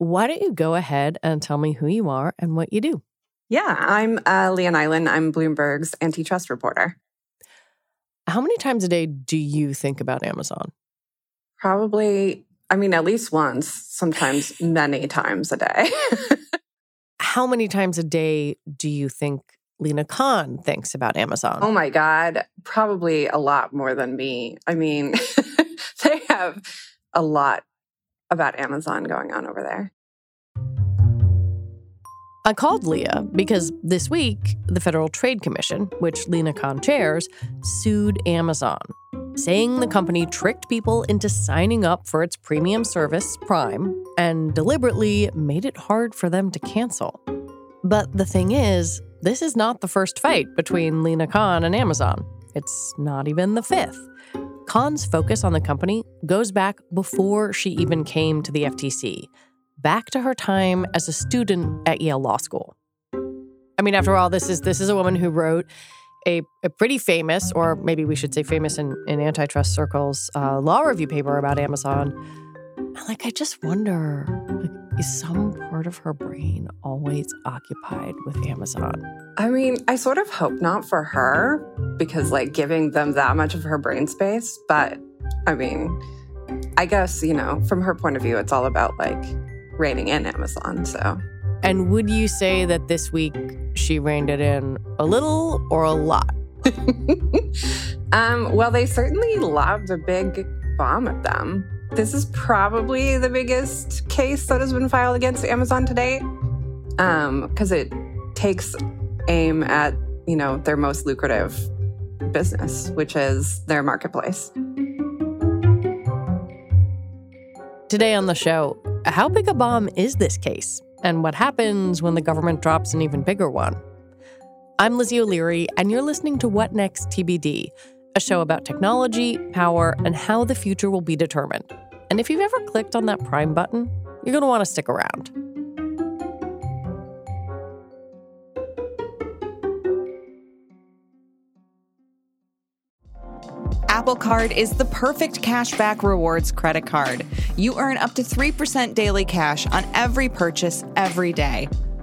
why don't you go ahead and tell me who you are and what you do? Yeah, I'm uh, Leah Nylen. I'm Bloomberg's antitrust reporter. How many times a day do you think about Amazon? Probably, I mean, at least once, sometimes many times a day. How many times a day do you think Lina Khan thinks about Amazon? Oh my God, probably a lot more than me. I mean, they have a lot about Amazon going on over there. I called Leah because this week, the Federal Trade Commission, which Lina Khan chairs, sued Amazon, saying the company tricked people into signing up for its premium service, Prime, and deliberately made it hard for them to cancel. But the thing is, this is not the first fight between Lina Khan and Amazon. It's not even the fifth. Khan's focus on the company goes back before she even came to the FTC back to her time as a student at Yale Law School. I mean, after all, this is this is a woman who wrote a, a pretty famous, or maybe we should say famous in, in antitrust circles, uh, law review paper about Amazon. like, I just wonder, is some part of her brain always occupied with Amazon? I mean, I sort of hope not for her because, like, giving them that much of her brain space. But I mean, I guess, you know, from her point of view, it's all about like reining in Amazon. So, and would you say that this week she reined it in a little or a lot? um, well, they certainly lobbed a big bomb at them. This is probably the biggest case that has been filed against Amazon to date because um, it takes aim at you know their most lucrative business, which is their marketplace. Today on the show, how big a bomb is this case? And what happens when the government drops an even bigger one? I'm Lizzie O'Leary, and you're listening to What Next TBD, a show about technology, power, and how the future will be determined. And if you've ever clicked on that Prime button, you're going to want to stick around. Apple Card is the perfect cashback rewards credit card. You earn up to 3% daily cash on every purchase every day.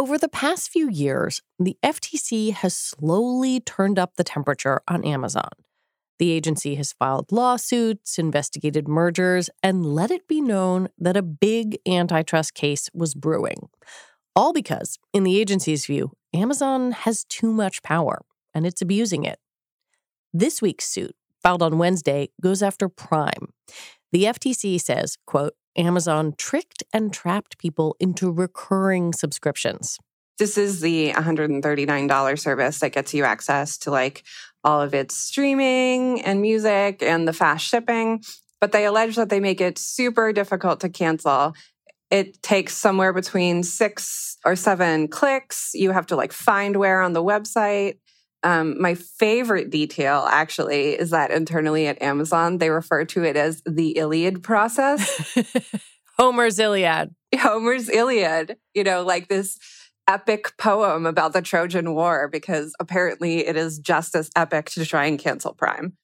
Over the past few years, the FTC has slowly turned up the temperature on Amazon. The agency has filed lawsuits, investigated mergers, and let it be known that a big antitrust case was brewing. All because, in the agency's view, Amazon has too much power and it's abusing it. This week's suit, filed on Wednesday, goes after Prime. The FTC says, quote, Amazon tricked and trapped people into recurring subscriptions. This is the $139 service that gets you access to like all of its streaming and music and the fast shipping. But they allege that they make it super difficult to cancel. It takes somewhere between six or seven clicks. You have to like find where on the website. Um, my favorite detail actually is that internally at Amazon, they refer to it as the Iliad process. Homer's Iliad. Homer's Iliad, you know, like this epic poem about the Trojan War, because apparently it is just as epic to try and cancel Prime.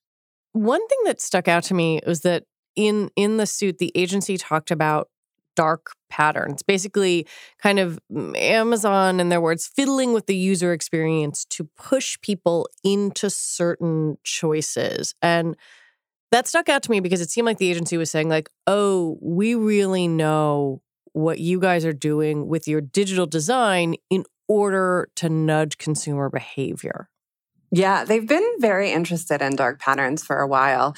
One thing that stuck out to me was that in in the suit, the agency talked about dark patterns. Basically, kind of mm, Amazon, in their words, fiddling with the user experience to push people into certain choices. And that stuck out to me because it seemed like the agency was saying, like, oh, we really know what you guys are doing with your digital design in order to nudge consumer behavior. Yeah, they've been very interested in dark patterns for a while.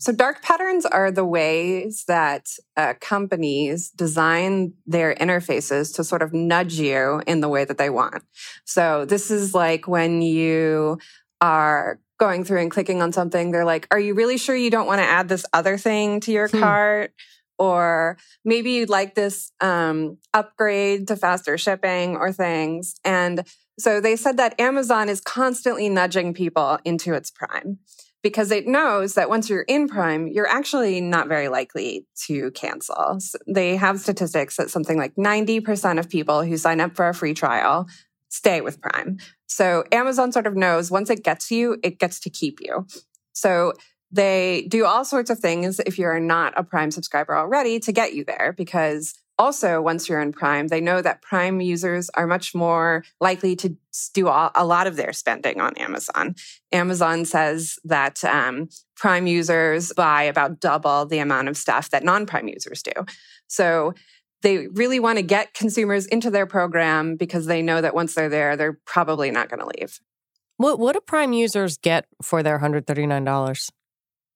So, dark patterns are the ways that uh, companies design their interfaces to sort of nudge you in the way that they want. So, this is like when you are going through and clicking on something, they're like, Are you really sure you don't want to add this other thing to your hmm. cart? Or maybe you'd like this um, upgrade to faster shipping or things. And so they said that Amazon is constantly nudging people into its prime because it knows that once you're in Prime, you're actually not very likely to cancel. So they have statistics that something like 90% of people who sign up for a free trial stay with Prime. So Amazon sort of knows once it gets you, it gets to keep you. So they do all sorts of things if you're not a Prime subscriber already to get you there because also, once you're in Prime, they know that Prime users are much more likely to do a lot of their spending on Amazon. Amazon says that um, Prime users buy about double the amount of stuff that non Prime users do. So they really want to get consumers into their program because they know that once they're there, they're probably not going to leave. What, what do Prime users get for their $139?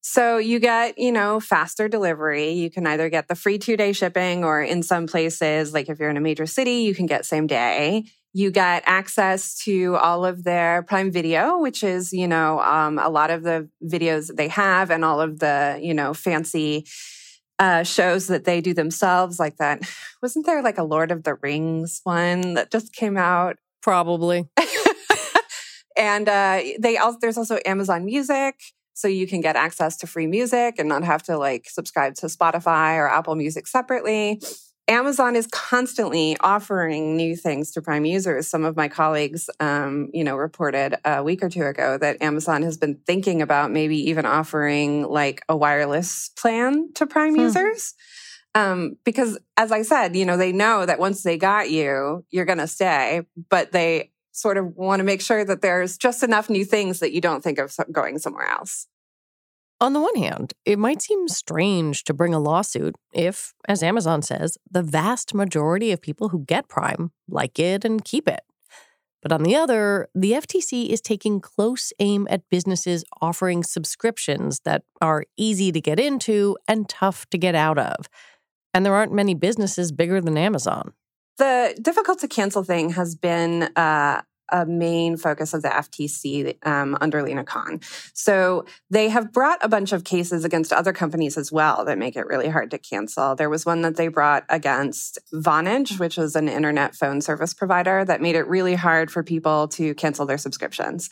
So you get, you know, faster delivery. You can either get the free two day shipping or in some places, like if you're in a major city, you can get same day. You get access to all of their Prime Video, which is, you know, um, a lot of the videos that they have and all of the, you know, fancy uh, shows that they do themselves, like that. Wasn't there like a Lord of the Rings one that just came out? Probably. and uh, they also there's also Amazon Music so you can get access to free music and not have to like subscribe to Spotify or Apple Music separately. Amazon is constantly offering new things to Prime users. Some of my colleagues, um, you know, reported a week or two ago that Amazon has been thinking about maybe even offering like a wireless plan to Prime hmm. users. Um, because as I said, you know, they know that once they got you, you're going to stay, but they sort of want to make sure that there's just enough new things that you don't think of going somewhere else. On the one hand, it might seem strange to bring a lawsuit if, as Amazon says, the vast majority of people who get Prime like it and keep it. But on the other, the FTC is taking close aim at businesses offering subscriptions that are easy to get into and tough to get out of. And there aren't many businesses bigger than Amazon. The difficult to cancel thing has been uh, a main focus of the FTC um, under Lina Khan. So they have brought a bunch of cases against other companies as well that make it really hard to cancel. There was one that they brought against Vonage, which was an internet phone service provider that made it really hard for people to cancel their subscriptions.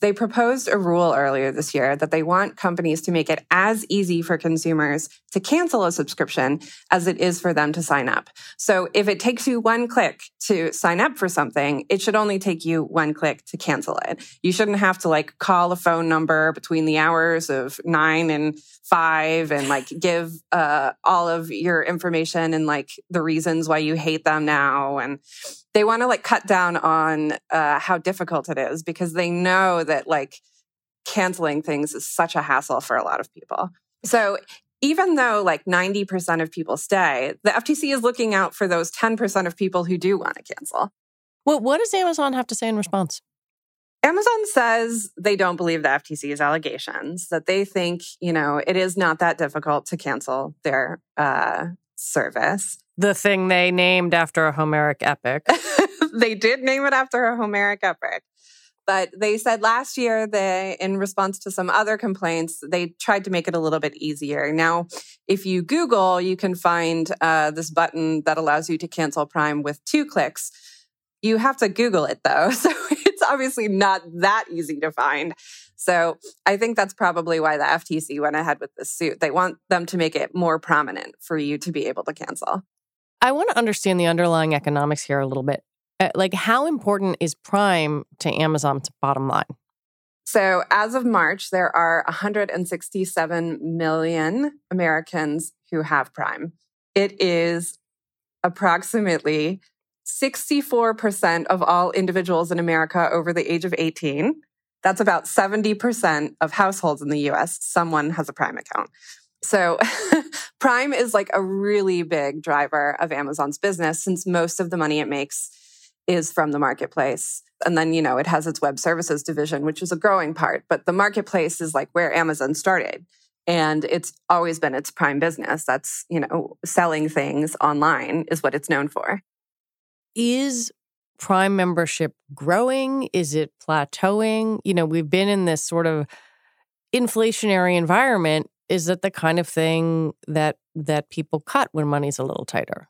They proposed a rule earlier this year that they want companies to make it as easy for consumers to cancel a subscription as it is for them to sign up. So if it takes you one click to sign up for something, it should only take you one click to cancel it. You shouldn't have to like call a phone number between the hours of nine and five and like give uh, all of your information and like the reasons why you hate them now. And they want to like cut down on uh, how difficult it is because they know that like canceling things is such a hassle for a lot of people. So even though like 90% of people stay, the FTC is looking out for those 10% of people who do want to cancel. Well, what does Amazon have to say in response? Amazon says they don't believe the FTC's allegations, that they think, you know, it is not that difficult to cancel their uh, service. The thing they named after a Homeric epic. they did name it after a Homeric epic. But they said last year they, in response to some other complaints, they tried to make it a little bit easier. Now, if you Google, you can find uh, this button that allows you to cancel Prime with two clicks. You have to Google it though. So obviously not that easy to find. So I think that's probably why the FTC went ahead with this suit. They want them to make it more prominent for you to be able to cancel. I want to understand the underlying economics here a little bit. Uh, like, how important is Prime to Amazon's bottom line? So, as of March, there are 167 million Americans who have Prime. It is approximately 64% of all individuals in America over the age of 18. That's about 70% of households in the US. Someone has a Prime account. So Prime is like a really big driver of Amazon's business since most of the money it makes is from the marketplace. And then, you know, it has its web services division, which is a growing part, but the marketplace is like where Amazon started. And it's always been its prime business. That's, you know, selling things online is what it's known for. Is Prime membership growing? Is it plateauing? You know, we've been in this sort of inflationary environment. Is it the kind of thing that that people cut when money's a little tighter?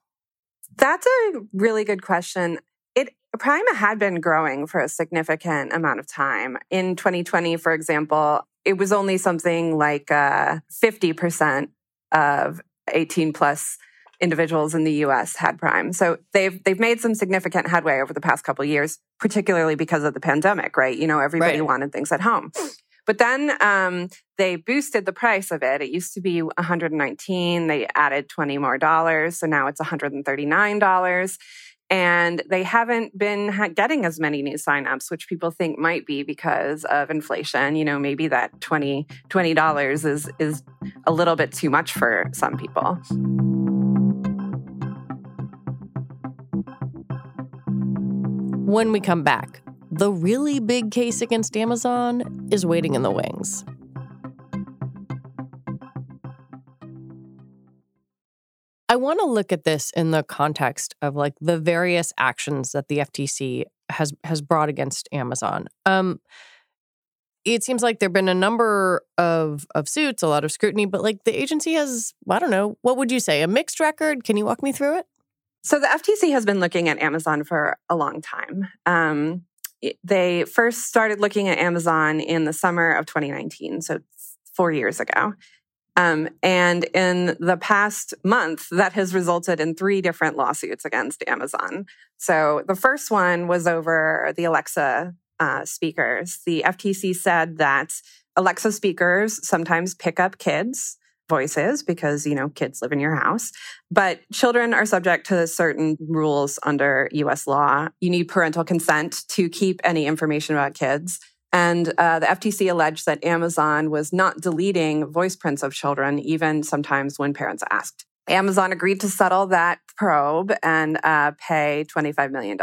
That's a really good question. It Prime had been growing for a significant amount of time. In 2020, for example, it was only something like uh, 50% of 18 plus individuals in the US had Prime. So they've they've made some significant headway over the past couple years, particularly because of the pandemic, right? You know, everybody right. wanted things at home. But then um, they boosted the price of it. It used to be 119. They added 20 more dollars, so now it's 139 dollars. And they haven't been getting as many new signups, which people think might be because of inflation. You know, maybe that 20 dollars is is a little bit too much for some people. When we come back, the really big case against Amazon is waiting in the wings. I want to look at this in the context of like the various actions that the FTC has has brought against Amazon. Um, it seems like there've been a number of of suits, a lot of scrutiny, but like the agency has, I don't know, what would you say, a mixed record? Can you walk me through it? So the FTC has been looking at Amazon for a long time. Um, they first started looking at Amazon in the summer of 2019, so four years ago. Um, and in the past month, that has resulted in three different lawsuits against Amazon. So the first one was over the Alexa uh, speakers. The FTC said that Alexa speakers sometimes pick up kids voices because, you know, kids live in your house. But children are subject to certain rules under US law. You need parental consent to keep any information about kids. And uh, the FTC alleged that Amazon was not deleting voice prints of children, even sometimes when parents asked. Amazon agreed to settle that probe and uh, pay $25 million.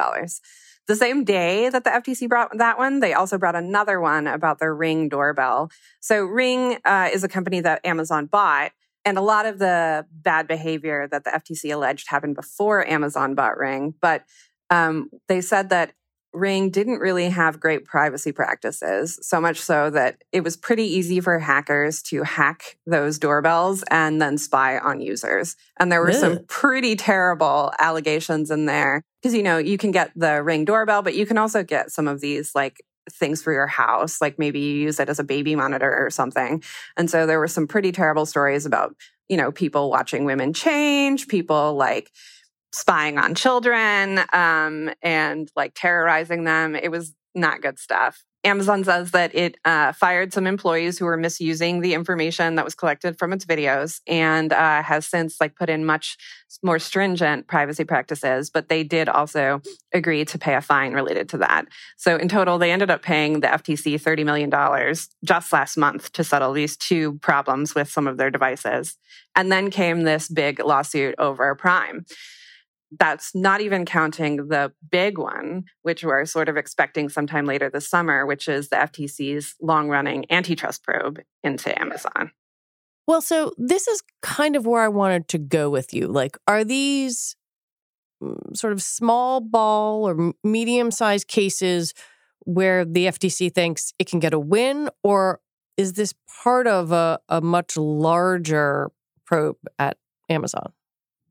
The same day that the FTC brought that one, they also brought another one about their Ring doorbell. So Ring uh, is a company that Amazon bought. And a lot of the bad behavior that the FTC alleged happened before Amazon bought Ring. But um, they said that Ring didn't really have great privacy practices, so much so that it was pretty easy for hackers to hack those doorbells and then spy on users. And there were some pretty terrible allegations in there because, you know, you can get the Ring doorbell, but you can also get some of these like things for your house, like maybe you use it as a baby monitor or something. And so there were some pretty terrible stories about, you know, people watching women change, people like, spying on children um, and like terrorizing them. It was not good stuff. Amazon says that it uh, fired some employees who were misusing the information that was collected from its videos and uh, has since like put in much more stringent privacy practices but they did also agree to pay a fine related to that so in total they ended up paying the ftc $30 million just last month to settle these two problems with some of their devices and then came this big lawsuit over prime that's not even counting the big one, which we're sort of expecting sometime later this summer, which is the FTC's long running antitrust probe into Amazon. Well, so this is kind of where I wanted to go with you. Like, are these mm, sort of small ball or medium sized cases where the FTC thinks it can get a win? Or is this part of a, a much larger probe at Amazon?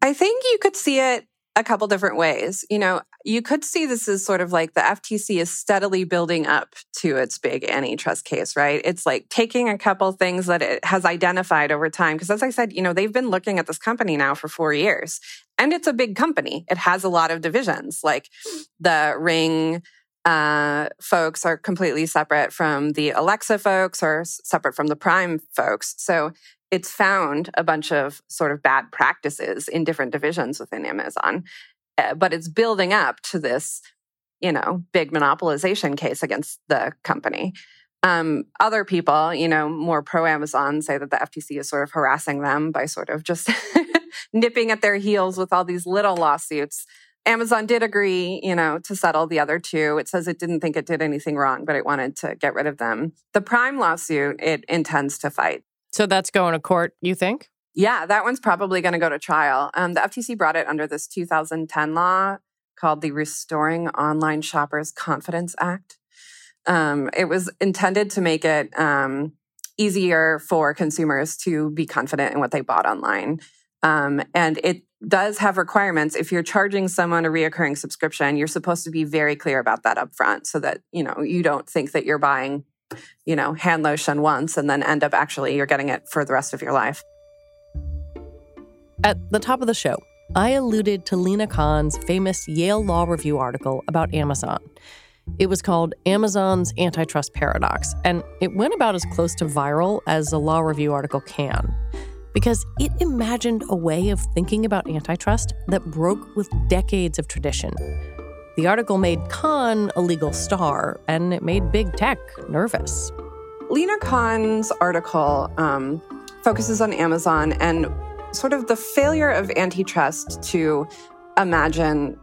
I think you could see it a couple different ways. You know, you could see this as sort of like the FTC is steadily building up to its big antitrust case, right? It's like taking a couple things that it has identified over time. Because as I said, you know, they've been looking at this company now for four years and it's a big company. It has a lot of divisions like the Ring, uh, folks are completely separate from the Alexa folks or separate from the Prime folks. So it's found a bunch of sort of bad practices in different divisions within Amazon, uh, but it's building up to this, you know, big monopolization case against the company. Um, other people, you know, more pro Amazon say that the FTC is sort of harassing them by sort of just nipping at their heels with all these little lawsuits. Amazon did agree, you know, to settle the other two. It says it didn't think it did anything wrong, but it wanted to get rid of them. The Prime lawsuit, it intends to fight. So that's going to court, you think? Yeah, that one's probably going to go to trial. Um, the FTC brought it under this 2010 law called the Restoring Online Shoppers Confidence Act. Um, it was intended to make it um, easier for consumers to be confident in what they bought online. Um, and it does have requirements. If you're charging someone a reoccurring subscription, you're supposed to be very clear about that up front so that, you know, you don't think that you're buying, you know, hand lotion once and then end up actually you're getting it for the rest of your life. At the top of the show, I alluded to Lina Khan's famous Yale Law Review article about Amazon. It was called Amazon's Antitrust Paradox, and it went about as close to viral as a law review article can. Because it imagined a way of thinking about antitrust that broke with decades of tradition. The article made Khan a legal star, and it made big tech nervous. Lina Khan's article um, focuses on Amazon and sort of the failure of antitrust to imagine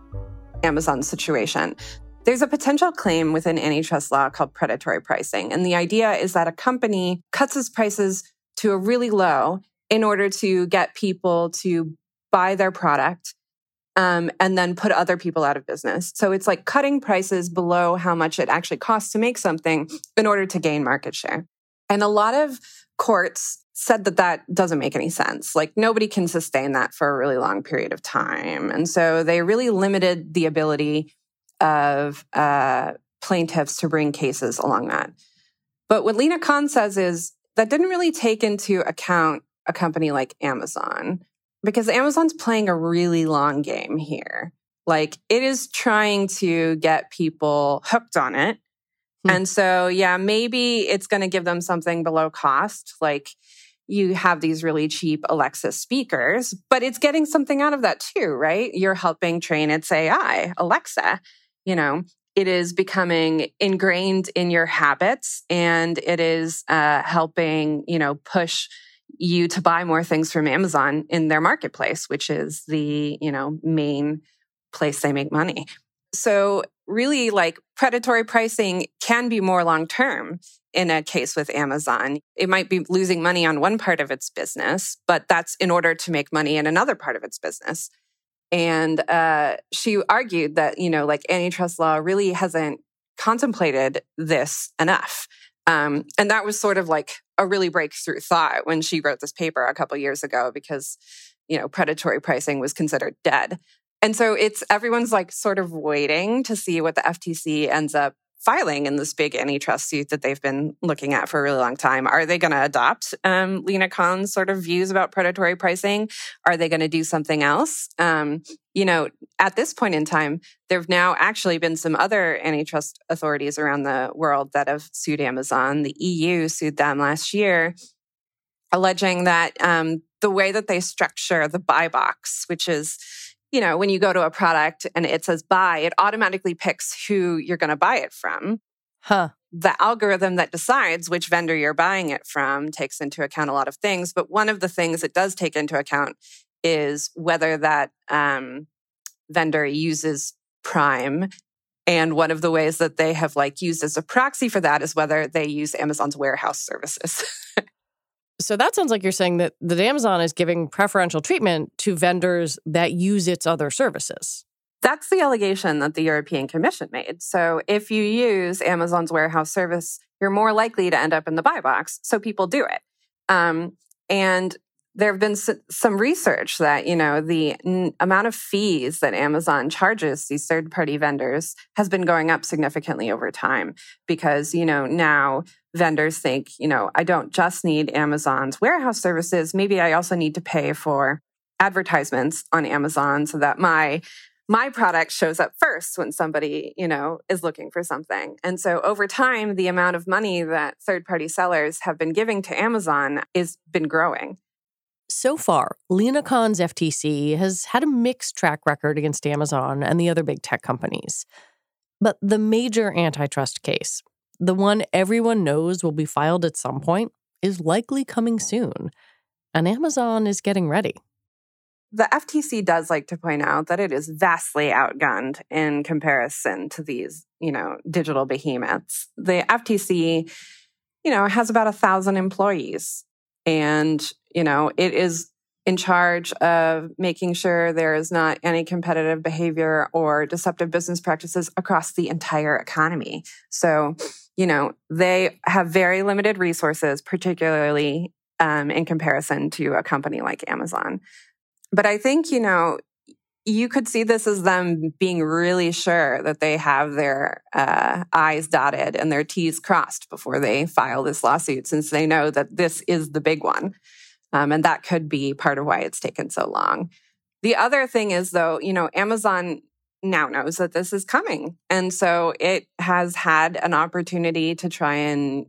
Amazon's situation. There's a potential claim within antitrust law called predatory pricing. And the idea is that a company cuts its prices to a really low in order to get people to buy their product um, and then put other people out of business. So it's like cutting prices below how much it actually costs to make something in order to gain market share. And a lot of courts said that that doesn't make any sense. Like nobody can sustain that for a really long period of time. And so they really limited the ability of uh, plaintiffs to bring cases along that. But what Lina Khan says is that didn't really take into account a company like Amazon because Amazon's playing a really long game here. Like it is trying to get people hooked on it. Hmm. And so, yeah, maybe it's going to give them something below cost. Like you have these really cheap Alexa speakers, but it's getting something out of that too, right? You're helping train its AI, Alexa you know, it is becoming ingrained in your habits and it is uh, helping, you know, push you to buy more things from Amazon in their marketplace, which is the, you know, main place they make money. So really like predatory pricing can be more long term in a case with Amazon. It might be losing money on one part of its business, but that's in order to make money in another part of its business. And uh, she argued that, you know, like antitrust law really hasn't contemplated this enough. Um, and that was sort of like a really breakthrough thought when she wrote this paper a couple years ago because, you know, predatory pricing was considered dead. And so it's everyone's like sort of waiting to see what the FTC ends up filing in this big antitrust suit that they've been looking at for a really long time. Are they going to adopt um, Lina Khan's sort of views about predatory pricing? Are they going to do something else? Um, you know, at this point in time, there have now actually been some other antitrust authorities around the world that have sued Amazon. The EU sued them last year, alleging that um, the way that they structure the buy box, which is you know, when you go to a product and it says buy, it automatically picks who you're going to buy it from. Huh. The algorithm that decides which vendor you're buying it from takes into account a lot of things. But one of the things it does take into account is whether that um, vendor uses Prime. And one of the ways that they have like used as a proxy for that is whether they use Amazon's warehouse services. So that sounds like you're saying that that Amazon is giving preferential treatment to vendors that use its other services. That's the allegation that the European Commission made. So if you use Amazon's warehouse service, you're more likely to end up in the buy box. So people do it. Um, and there have been some research that you know the n- amount of fees that Amazon charges these third party vendors has been going up significantly over time because you know now vendors think you know I don't just need Amazon's warehouse services. Maybe I also need to pay for advertisements on Amazon so that my my product shows up first when somebody you know is looking for something. And so over time the amount of money that third party sellers have been giving to Amazon is been growing. So far, Lina Khan's FTC has had a mixed track record against Amazon and the other big tech companies. But the major antitrust case, the one everyone knows will be filed at some point, is likely coming soon. And Amazon is getting ready. The FTC does like to point out that it is vastly outgunned in comparison to these, you know, digital behemoths. The FTC, you know, has about a thousand employees and, you know, it is in charge of making sure there is not any competitive behavior or deceptive business practices across the entire economy. So, you know, they have very limited resources, particularly um, in comparison to a company like Amazon. But I think, you know, you could see this as them being really sure that they have their uh, I's dotted and their T's crossed before they file this lawsuit, since they know that this is the big one. Um, and that could be part of why it's taken so long. The other thing is, though, you know, Amazon now knows that this is coming. And so it has had an opportunity to try and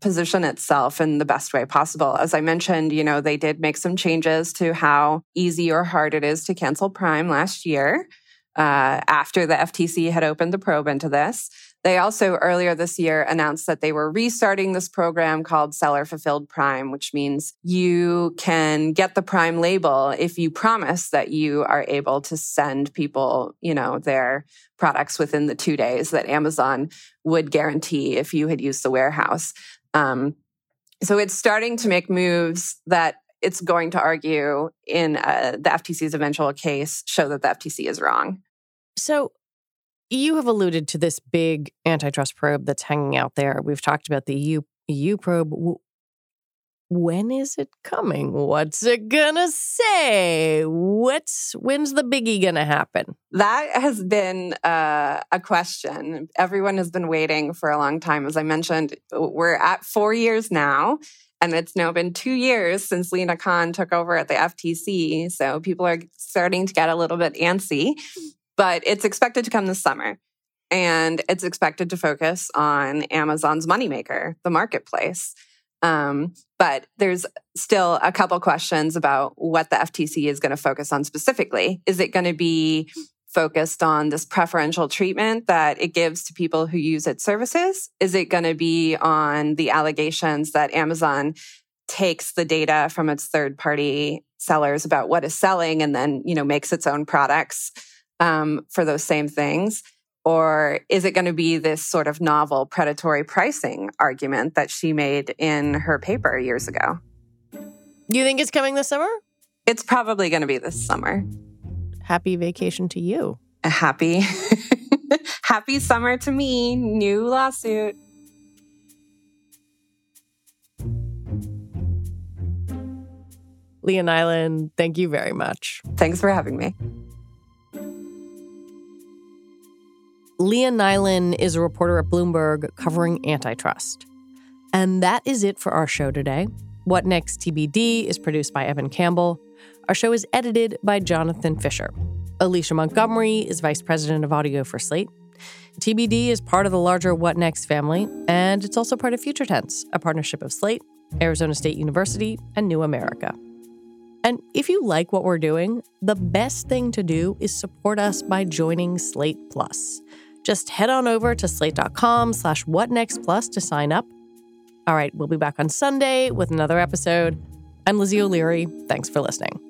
position itself in the best way possible. As I mentioned, you know, they did make some changes to how easy or hard it is to cancel Prime last year uh, after the FTC had opened the probe into this. They also earlier this year announced that they were restarting this program called Seller Fulfilled Prime, which means you can get the Prime label if you promise that you are able to send people, you know, their products within the two days that Amazon would guarantee if you had used the warehouse. Um, so it's starting to make moves that it's going to argue in uh, the FTC's eventual case show that the FTC is wrong. So you have alluded to this big antitrust probe that's hanging out there. We've talked about the EU, EU probe. When is it coming? What's it gonna say? What's when's the biggie gonna happen? That has been uh, a question. Everyone has been waiting for a long time. As I mentioned, we're at four years now. And it's now been two years since Lina Khan took over at the FTC. So people are starting to get a little bit antsy but it's expected to come this summer. And it's expected to focus on Amazon's moneymaker, the marketplace. Um, but there's still a couple questions about what the FTC is going to focus on specifically. Is it going to be focused on this preferential treatment that it gives to people who use its services? Is it going to be on the allegations that Amazon takes the data from its third party sellers about what is selling and then, you know, makes its own products? Um, for those same things? Or is it going to be this sort of novel predatory pricing argument that she made in her paper years ago? You think it's coming this summer? It's probably going to be this summer. Happy vacation to you. A happy, happy summer to me. New lawsuit. Leah Nylen, thank you very much. Thanks for having me. Leah Nylen is a reporter at Bloomberg covering antitrust. And that is it for our show today. What Next TBD is produced by Evan Campbell. Our show is edited by Jonathan Fisher. Alicia Montgomery is vice president of audio for Slate. TBD is part of the larger What Next family, and it's also part of Future Tense, a partnership of Slate, Arizona State University, and New America. And if you like what we're doing, the best thing to do is support us by joining Slate Plus. Just head on over to slate.com slash whatnextplus to sign up. All right, we'll be back on Sunday with another episode. I'm Lizzie O'Leary. Thanks for listening.